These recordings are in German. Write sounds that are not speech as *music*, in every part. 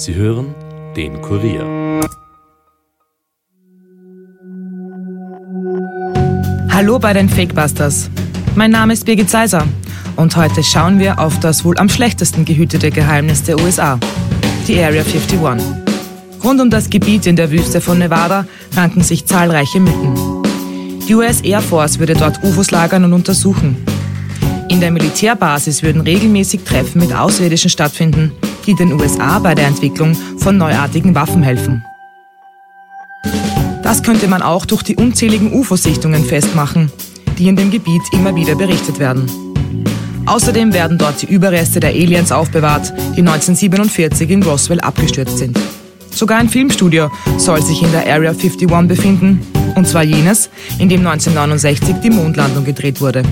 Sie hören den Kurier. Hallo bei den Fakebusters. Mein Name ist Birgit Seiser und heute schauen wir auf das wohl am schlechtesten gehütete Geheimnis der USA, die Area 51. Rund um das Gebiet in der Wüste von Nevada ranken sich zahlreiche Mythen. Die US Air Force würde dort UFOs lagern und untersuchen. In der Militärbasis würden regelmäßig Treffen mit Außerirdischen stattfinden, die den USA bei der Entwicklung von neuartigen Waffen helfen. Das könnte man auch durch die unzähligen UFO-Sichtungen festmachen, die in dem Gebiet immer wieder berichtet werden. Außerdem werden dort die Überreste der Aliens aufbewahrt, die 1947 in Roswell abgestürzt sind. Sogar ein Filmstudio soll sich in der Area 51 befinden, und zwar jenes, in dem 1969 die Mondlandung gedreht wurde,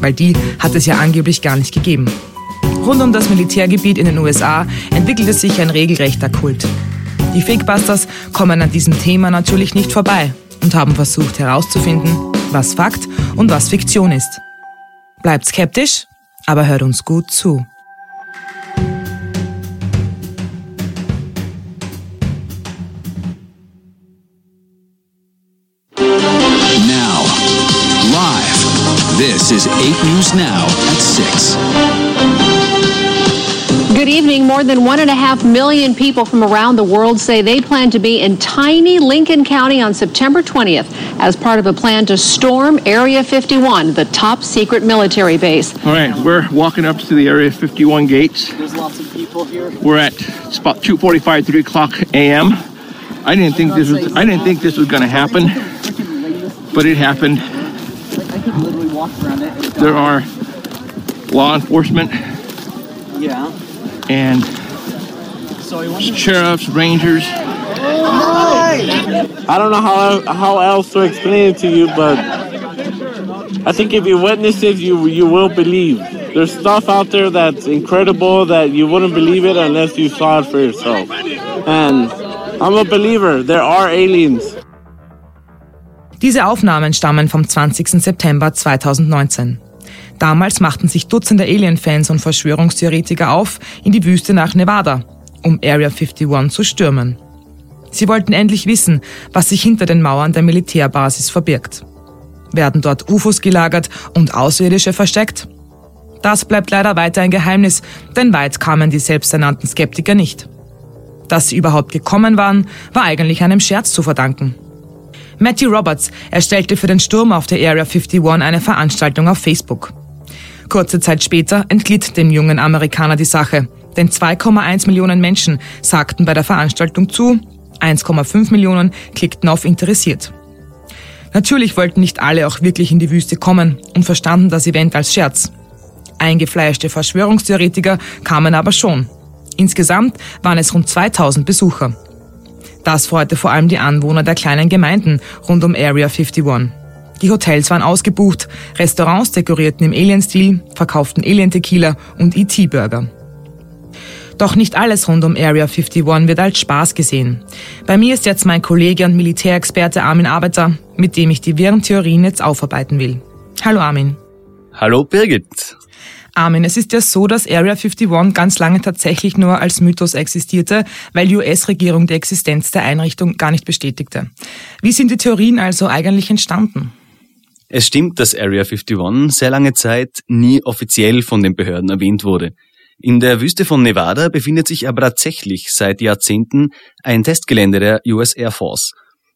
weil die hat es ja angeblich gar nicht gegeben. Rund um das Militärgebiet in den USA entwickelte sich ein regelrechter Kult. Die Fakebusters kommen an diesem Thema natürlich nicht vorbei und haben versucht herauszufinden, was Fakt und was Fiktion ist. Bleibt skeptisch, aber hört uns gut zu. This is 8 News Now at 6. Good evening. More than one and a half million people from around the world say they plan to be in tiny Lincoln County on September 20th as part of a plan to storm Area 51, the top secret military base. All right, we're walking up to the Area 51 gates. There's lots of people here. We're at it's about 2:45, 3 o'clock a.m. I didn't think this was I didn't think this was going to happen, but it happened. I could literally walk around it. There are law enforcement Yeah. And So I wonder. sheriffs, rangers. I don't know how how else to explain it to you, but I think if you witness it, you you will believe. There's stuff out there that's incredible that you wouldn't believe it unless you saw it for yourself. And I'm a believer. There are aliens. Diese Aufnahmen stammen vom 20. September 2019. Damals machten sich Dutzende Alien-Fans und Verschwörungstheoretiker auf in die Wüste nach Nevada, um Area 51 zu stürmen. Sie wollten endlich wissen, was sich hinter den Mauern der Militärbasis verbirgt. Werden dort UFOs gelagert und Außerirdische versteckt? Das bleibt leider weiter ein Geheimnis, denn weit kamen die selbsternannten Skeptiker nicht. Dass sie überhaupt gekommen waren, war eigentlich einem Scherz zu verdanken. Matthew Roberts erstellte für den Sturm auf der Area 51 eine Veranstaltung auf Facebook. Kurze Zeit später entglitt dem jungen Amerikaner die Sache, denn 2,1 Millionen Menschen sagten bei der Veranstaltung zu, 1,5 Millionen klickten auf interessiert. Natürlich wollten nicht alle auch wirklich in die Wüste kommen und verstanden das Event als Scherz. Eingefleischte Verschwörungstheoretiker kamen aber schon. Insgesamt waren es rund 2000 Besucher. Das freute vor allem die Anwohner der kleinen Gemeinden rund um Area 51. Die Hotels waren ausgebucht, Restaurants dekorierten im Alien-Stil, verkauften Alien-Tequila und ET-Burger. Doch nicht alles rund um Area 51 wird als Spaß gesehen. Bei mir ist jetzt mein Kollege und Militärexperte Armin Arbeiter, mit dem ich die wirren Theorien jetzt aufarbeiten will. Hallo Armin. Hallo Birgit. Armin, es ist ja so, dass Area 51 ganz lange tatsächlich nur als Mythos existierte, weil die US-Regierung die Existenz der Einrichtung gar nicht bestätigte. Wie sind die Theorien also eigentlich entstanden? Es stimmt, dass Area 51 sehr lange Zeit nie offiziell von den Behörden erwähnt wurde. In der Wüste von Nevada befindet sich aber tatsächlich seit Jahrzehnten ein Testgelände der US Air Force.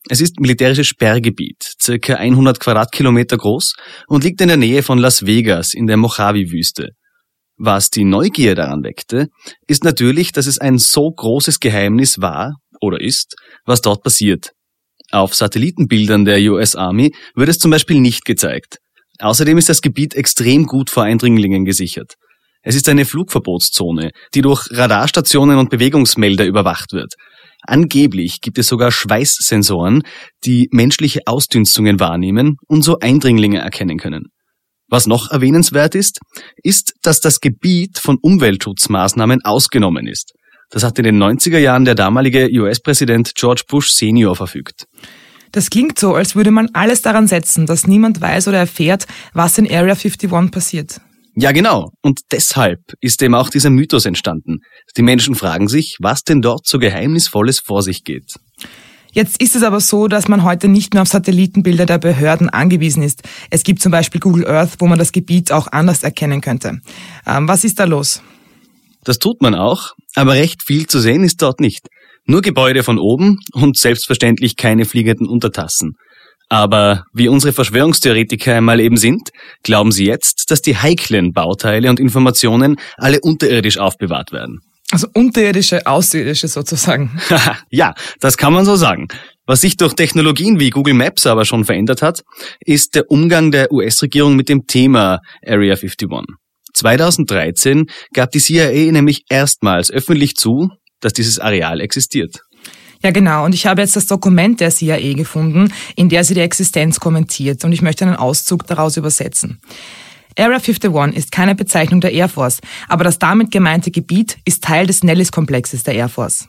Es ist militärisches Sperrgebiet, circa 100 Quadratkilometer groß und liegt in der Nähe von Las Vegas in der Mojave-Wüste. Was die Neugier daran weckte, ist natürlich, dass es ein so großes Geheimnis war oder ist, was dort passiert. Auf Satellitenbildern der US Army wird es zum Beispiel nicht gezeigt. Außerdem ist das Gebiet extrem gut vor Eindringlingen gesichert. Es ist eine Flugverbotszone, die durch Radarstationen und Bewegungsmelder überwacht wird. Angeblich gibt es sogar Schweißsensoren, die menschliche Ausdünstungen wahrnehmen und so Eindringlinge erkennen können. Was noch erwähnenswert ist, ist, dass das Gebiet von Umweltschutzmaßnahmen ausgenommen ist. Das hat in den 90er Jahren der damalige US-Präsident George Bush Senior verfügt. Das klingt so, als würde man alles daran setzen, dass niemand weiß oder erfährt, was in Area 51 passiert. Ja, genau. Und deshalb ist eben auch dieser Mythos entstanden. Die Menschen fragen sich, was denn dort so Geheimnisvolles vor sich geht. Jetzt ist es aber so, dass man heute nicht mehr auf Satellitenbilder der Behörden angewiesen ist. Es gibt zum Beispiel Google Earth, wo man das Gebiet auch anders erkennen könnte. Ähm, was ist da los? Das tut man auch, aber recht viel zu sehen ist dort nicht. Nur Gebäude von oben und selbstverständlich keine fliegenden Untertassen. Aber wie unsere Verschwörungstheoretiker einmal eben sind, glauben sie jetzt, dass die heiklen Bauteile und Informationen alle unterirdisch aufbewahrt werden. Also unterirdische, außerirdische sozusagen. *laughs* ja, das kann man so sagen. Was sich durch Technologien wie Google Maps aber schon verändert hat, ist der Umgang der US-Regierung mit dem Thema Area 51. 2013 gab die CIA nämlich erstmals öffentlich zu, dass dieses Areal existiert. Ja, genau. Und ich habe jetzt das Dokument der CIA gefunden, in der sie die Existenz kommentiert. Und ich möchte einen Auszug daraus übersetzen. Area 51 ist keine Bezeichnung der Air Force, aber das damit gemeinte Gebiet ist Teil des Nellis-Komplexes der Air Force.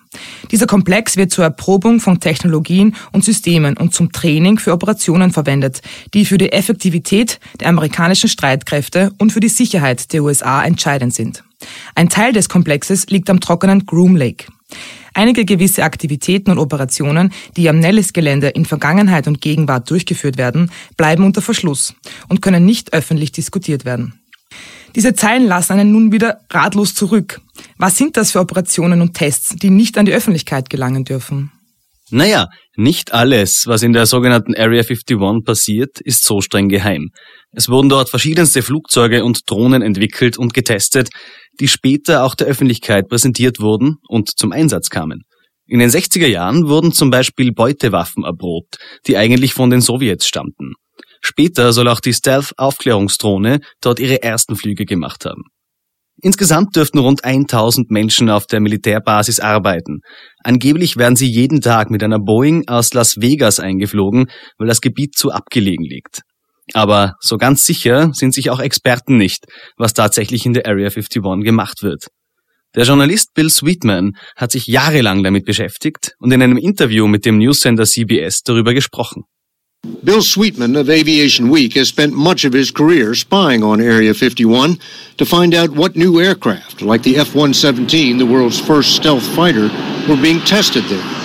Dieser Komplex wird zur Erprobung von Technologien und Systemen und zum Training für Operationen verwendet, die für die Effektivität der amerikanischen Streitkräfte und für die Sicherheit der USA entscheidend sind. Ein Teil des Komplexes liegt am trockenen Groom Lake. Einige gewisse Aktivitäten und Operationen, die am Nellis-Gelände in Vergangenheit und Gegenwart durchgeführt werden, bleiben unter Verschluss und können nicht öffentlich diskutiert werden. Diese Zeilen lassen einen nun wieder ratlos zurück. Was sind das für Operationen und Tests, die nicht an die Öffentlichkeit gelangen dürfen? Naja, nicht alles, was in der sogenannten Area 51 passiert, ist so streng geheim. Es wurden dort verschiedenste Flugzeuge und Drohnen entwickelt und getestet, die später auch der Öffentlichkeit präsentiert wurden und zum Einsatz kamen. In den 60er Jahren wurden zum Beispiel Beutewaffen erprobt, die eigentlich von den Sowjets stammten. Später soll auch die Stealth-Aufklärungsdrohne dort ihre ersten Flüge gemacht haben. Insgesamt dürften rund 1000 Menschen auf der Militärbasis arbeiten. Angeblich werden sie jeden Tag mit einer Boeing aus Las Vegas eingeflogen, weil das Gebiet zu abgelegen liegt. Aber so ganz sicher sind sich auch Experten nicht, was tatsächlich in der Area 51 gemacht wird. Der Journalist Bill Sweetman hat sich jahrelang damit beschäftigt und in einem Interview mit dem Newsender CBS darüber gesprochen. Bill Sweetman of Aviation Week has spent much of his career spying on Area 51 to find out what new aircraft, like the F-117, the world's first stealth fighter, were being tested there.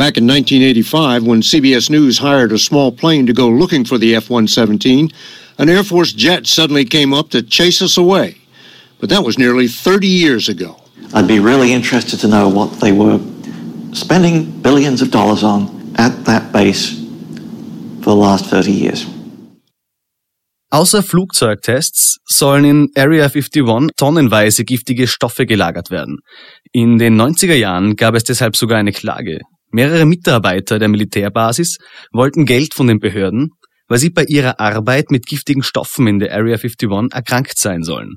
Back in 1985, when CBS News hired a small plane to go looking for the F 117, an Air Force jet suddenly came up to chase us away. But that was nearly 30 years ago. I'd be really interested to know what they were spending billions of dollars on at that base for the last 30 years. Außer Flugzeugtests sollen in Area 51 tonnenweise giftige Stoffe gelagert werden. In den 90er Jahren gab es deshalb sogar eine Klage. Mehrere Mitarbeiter der Militärbasis wollten Geld von den Behörden, weil sie bei ihrer Arbeit mit giftigen Stoffen in der Area 51 erkrankt sein sollen.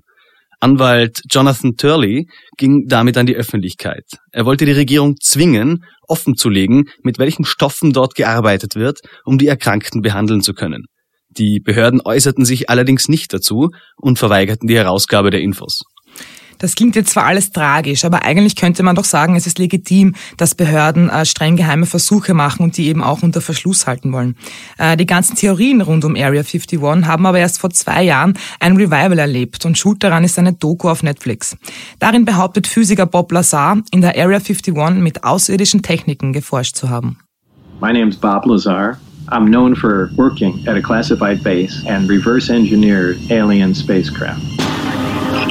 Anwalt Jonathan Turley ging damit an die Öffentlichkeit. Er wollte die Regierung zwingen, offenzulegen, mit welchen Stoffen dort gearbeitet wird, um die Erkrankten behandeln zu können. Die Behörden äußerten sich allerdings nicht dazu und verweigerten die Herausgabe der Infos. Das klingt jetzt zwar alles tragisch, aber eigentlich könnte man doch sagen, es ist legitim, dass Behörden äh, streng geheime Versuche machen und die eben auch unter Verschluss halten wollen. Äh, die ganzen Theorien rund um Area 51 haben aber erst vor zwei Jahren ein Revival erlebt und schuld daran ist eine Doku auf Netflix. Darin behauptet Physiker Bob Lazar, in der Area 51 mit außerirdischen Techniken geforscht zu haben. My name's Bob Lazar. I'm known for working at a classified base and reverse engineered alien spacecraft.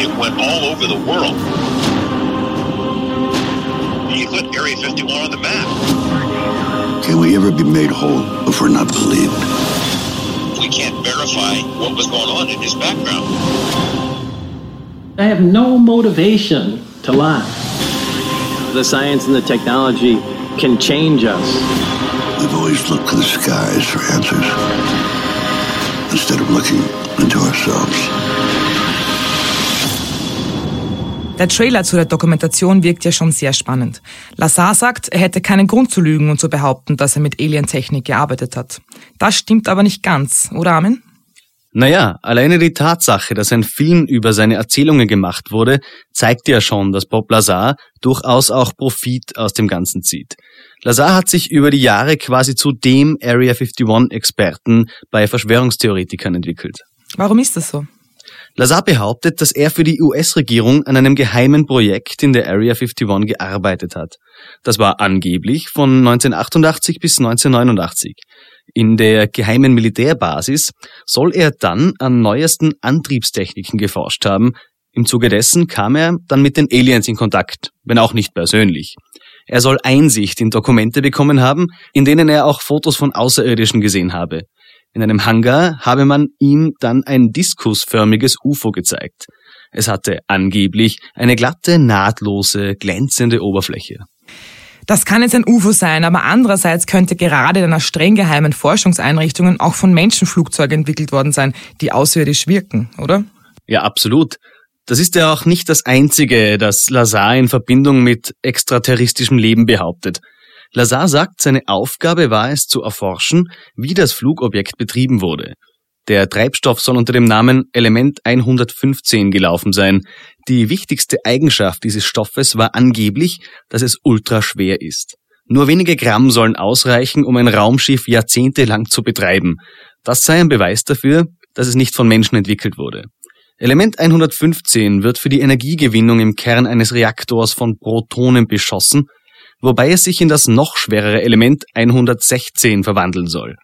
It went all over the world. You put Area 51 on the map. Can we ever be made whole if we're not believed? We can't verify what was going on in his background. I have no motivation to lie. The science and the technology can change us. We've always looked to the skies for answers instead of looking into ourselves. Der Trailer zu der Dokumentation wirkt ja schon sehr spannend. Lazar sagt, er hätte keinen Grund zu lügen und zu behaupten, dass er mit Alientechnik gearbeitet hat. Das stimmt aber nicht ganz, oder Armin? Naja, alleine die Tatsache, dass ein Film über seine Erzählungen gemacht wurde, zeigt ja schon, dass Bob Lazar durchaus auch Profit aus dem Ganzen zieht. Lazar hat sich über die Jahre quasi zu dem Area 51-Experten bei Verschwörungstheoretikern entwickelt. Warum ist das so? Lazar behauptet, dass er für die US-Regierung an einem geheimen Projekt in der Area 51 gearbeitet hat. Das war angeblich von 1988 bis 1989. In der geheimen Militärbasis soll er dann an neuesten Antriebstechniken geforscht haben. Im Zuge dessen kam er dann mit den Aliens in Kontakt, wenn auch nicht persönlich. Er soll Einsicht in Dokumente bekommen haben, in denen er auch Fotos von Außerirdischen gesehen habe. In einem Hangar habe man ihm dann ein diskusförmiges UFO gezeigt. Es hatte angeblich eine glatte, nahtlose, glänzende Oberfläche. Das kann jetzt ein UFO sein, aber andererseits könnte gerade in einer streng geheimen Forschungseinrichtung auch von Menschenflugzeugen entwickelt worden sein, die außerirdisch wirken, oder? Ja, absolut. Das ist ja auch nicht das Einzige, das Lazar in Verbindung mit extraterrestrischem Leben behauptet. Lazar sagt, seine Aufgabe war es zu erforschen, wie das Flugobjekt betrieben wurde. Der Treibstoff soll unter dem Namen Element 115 gelaufen sein. Die wichtigste Eigenschaft dieses Stoffes war angeblich, dass es ultraschwer ist. Nur wenige Gramm sollen ausreichen, um ein Raumschiff jahrzehntelang zu betreiben. Das sei ein Beweis dafür, dass es nicht von Menschen entwickelt wurde. Element 115 wird für die Energiegewinnung im Kern eines Reaktors von Protonen beschossen, wobei es sich in das noch schwerere Element 116 verwandeln soll.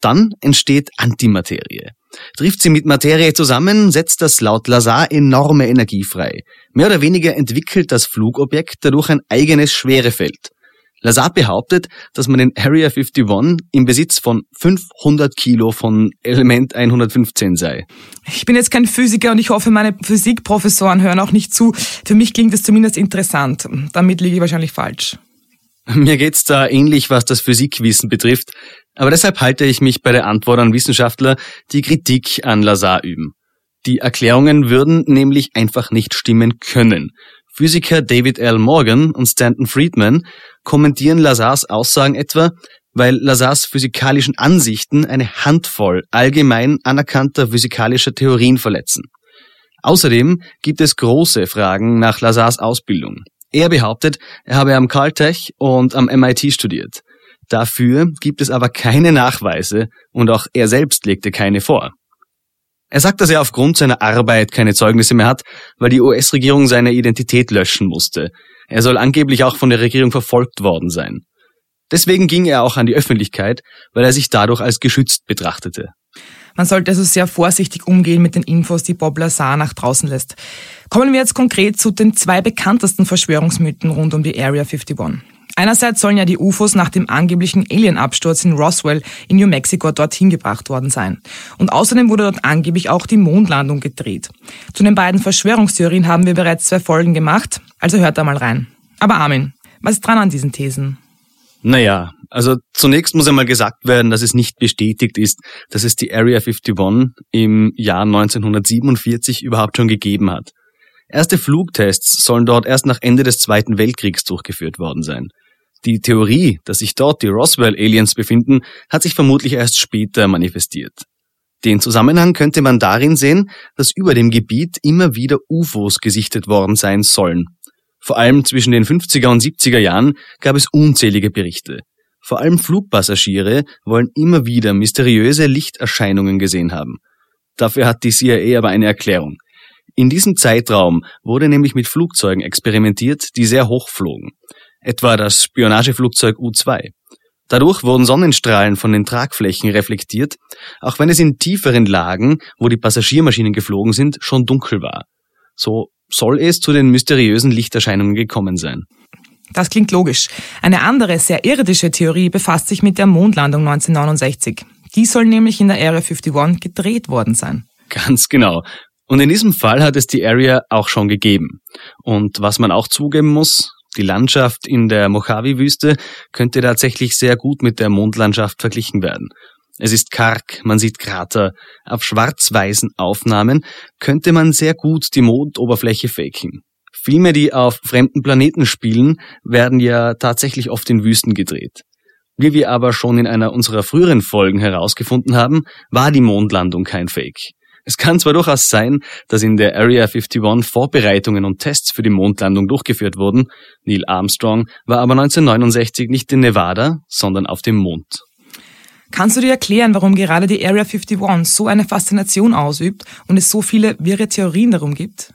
Dann entsteht Antimaterie. Trifft sie mit Materie zusammen, setzt das laut Lazar enorme Energie frei. Mehr oder weniger entwickelt das Flugobjekt dadurch ein eigenes Schwerefeld. Lazar behauptet, dass man in Area 51 im Besitz von 500 Kilo von Element 115 sei. Ich bin jetzt kein Physiker und ich hoffe, meine Physikprofessoren hören auch nicht zu. Für mich klingt es zumindest interessant. Damit liege ich wahrscheinlich falsch. Mir geht's da ähnlich, was das Physikwissen betrifft, aber deshalb halte ich mich bei der Antwort an Wissenschaftler, die Kritik an Lazar üben. Die Erklärungen würden nämlich einfach nicht stimmen können. Physiker David L. Morgan und Stanton Friedman kommentieren Lazars Aussagen etwa, weil Lazars physikalischen Ansichten eine Handvoll allgemein anerkannter physikalischer Theorien verletzen. Außerdem gibt es große Fragen nach Lazars Ausbildung. Er behauptet, er habe am Caltech und am MIT studiert. Dafür gibt es aber keine Nachweise und auch er selbst legte keine vor. Er sagt, dass er aufgrund seiner Arbeit keine Zeugnisse mehr hat, weil die US-Regierung seine Identität löschen musste. Er soll angeblich auch von der Regierung verfolgt worden sein. Deswegen ging er auch an die Öffentlichkeit, weil er sich dadurch als geschützt betrachtete. Man sollte also sehr vorsichtig umgehen mit den Infos, die Bob Lazar nach draußen lässt. Kommen wir jetzt konkret zu den zwei bekanntesten Verschwörungsmythen rund um die Area 51. Einerseits sollen ja die UFOs nach dem angeblichen Alien-Absturz in Roswell in New Mexico dorthin gebracht worden sein. Und außerdem wurde dort angeblich auch die Mondlandung gedreht. Zu den beiden Verschwörungstheorien haben wir bereits zwei Folgen gemacht, also hört da mal rein. Aber Armin, was ist dran an diesen Thesen? Naja, also zunächst muss einmal gesagt werden, dass es nicht bestätigt ist, dass es die Area 51 im Jahr 1947 überhaupt schon gegeben hat. Erste Flugtests sollen dort erst nach Ende des Zweiten Weltkriegs durchgeführt worden sein. Die Theorie, dass sich dort die Roswell-Aliens befinden, hat sich vermutlich erst später manifestiert. Den Zusammenhang könnte man darin sehen, dass über dem Gebiet immer wieder UFOs gesichtet worden sein sollen. Vor allem zwischen den 50er und 70er Jahren gab es unzählige Berichte. Vor allem Flugpassagiere wollen immer wieder mysteriöse Lichterscheinungen gesehen haben. Dafür hat die CIA aber eine Erklärung. In diesem Zeitraum wurde nämlich mit Flugzeugen experimentiert, die sehr hoch flogen etwa das Spionageflugzeug U-2. Dadurch wurden Sonnenstrahlen von den Tragflächen reflektiert, auch wenn es in tieferen Lagen, wo die Passagiermaschinen geflogen sind, schon dunkel war. So soll es zu den mysteriösen Lichterscheinungen gekommen sein. Das klingt logisch. Eine andere, sehr irdische Theorie befasst sich mit der Mondlandung 1969. Die soll nämlich in der Area 51 gedreht worden sein. Ganz genau. Und in diesem Fall hat es die Area auch schon gegeben. Und was man auch zugeben muss, die Landschaft in der Mojave-Wüste könnte tatsächlich sehr gut mit der Mondlandschaft verglichen werden. Es ist karg, man sieht Krater. Auf schwarz-weißen Aufnahmen könnte man sehr gut die Mondoberfläche faken. Filme, die auf fremden Planeten spielen, werden ja tatsächlich oft in Wüsten gedreht. Wie wir aber schon in einer unserer früheren Folgen herausgefunden haben, war die Mondlandung kein Fake. Es kann zwar durchaus sein, dass in der Area 51 Vorbereitungen und Tests für die Mondlandung durchgeführt wurden, Neil Armstrong war aber 1969 nicht in Nevada, sondern auf dem Mond. Kannst du dir erklären, warum gerade die Area 51 so eine Faszination ausübt und es so viele wirre Theorien darum gibt?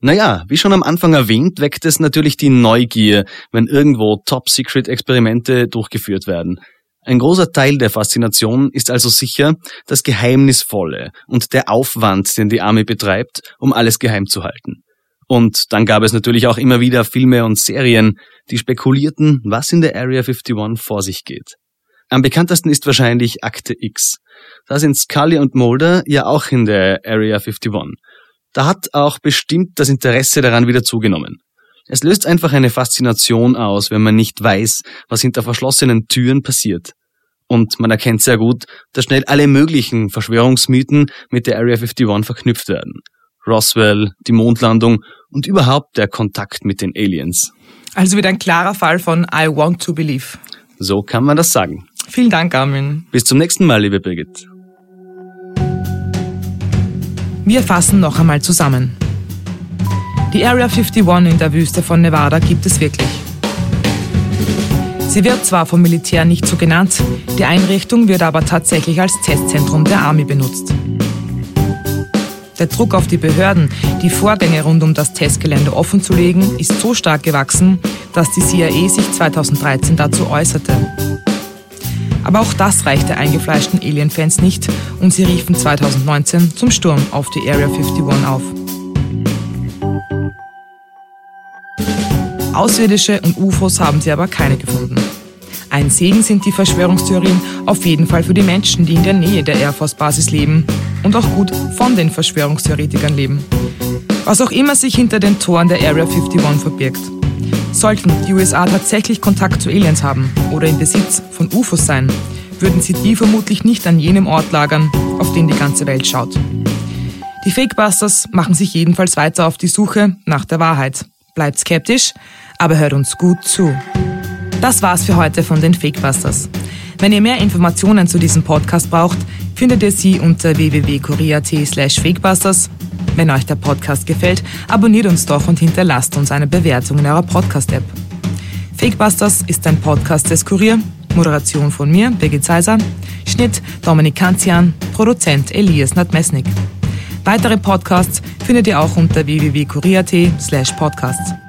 Naja, wie schon am Anfang erwähnt, weckt es natürlich die Neugier, wenn irgendwo Top-Secret-Experimente durchgeführt werden. Ein großer Teil der Faszination ist also sicher das Geheimnisvolle und der Aufwand, den die Army betreibt, um alles geheim zu halten. Und dann gab es natürlich auch immer wieder Filme und Serien, die spekulierten, was in der Area 51 vor sich geht. Am bekanntesten ist wahrscheinlich Akte X. Da sind Scully und Mulder ja auch in der Area 51. Da hat auch bestimmt das Interesse daran wieder zugenommen. Es löst einfach eine Faszination aus, wenn man nicht weiß, was hinter verschlossenen Türen passiert. Und man erkennt sehr gut, dass schnell alle möglichen Verschwörungsmythen mit der Area 51 verknüpft werden. Roswell, die Mondlandung und überhaupt der Kontakt mit den Aliens. Also wieder ein klarer Fall von I want to believe. So kann man das sagen. Vielen Dank, Armin. Bis zum nächsten Mal, liebe Birgit. Wir fassen noch einmal zusammen. Die Area 51 in der Wüste von Nevada gibt es wirklich. Sie wird zwar vom Militär nicht so genannt, die Einrichtung wird aber tatsächlich als Testzentrum der Army benutzt. Der Druck auf die Behörden, die Vorgänge rund um das Testgelände offenzulegen, ist so stark gewachsen, dass die CIA sich 2013 dazu äußerte. Aber auch das reichte eingefleischten Alien-Fans nicht und sie riefen 2019 zum Sturm auf die Area 51 auf. Außerirdische und UFOs haben sie aber keine gefunden. Ein Segen sind die Verschwörungstheorien auf jeden Fall für die Menschen, die in der Nähe der Air Force Basis leben und auch gut von den Verschwörungstheoretikern leben. Was auch immer sich hinter den Toren der Area 51 verbirgt. Sollten die USA tatsächlich Kontakt zu Aliens haben oder in Besitz von UFOs sein, würden sie die vermutlich nicht an jenem Ort lagern, auf den die ganze Welt schaut. Die Fakebusters machen sich jedenfalls weiter auf die Suche nach der Wahrheit. Bleibt skeptisch, aber hört uns gut zu. Das war's für heute von den Fakebusters. Wenn ihr mehr Informationen zu diesem Podcast braucht, findet ihr sie unter www.korea.at slash fakebusters. Wenn euch der Podcast gefällt, abonniert uns doch und hinterlasst uns eine Bewertung in eurer Podcast-App. Fakebusters ist ein Podcast des Kurier, Moderation von mir, Birgit Seiser, Schnitt Dominik Kanzian, Produzent Elias Nadmesnik. Weitere Podcasts findet ihr auch unter www.korea.at slash podcasts.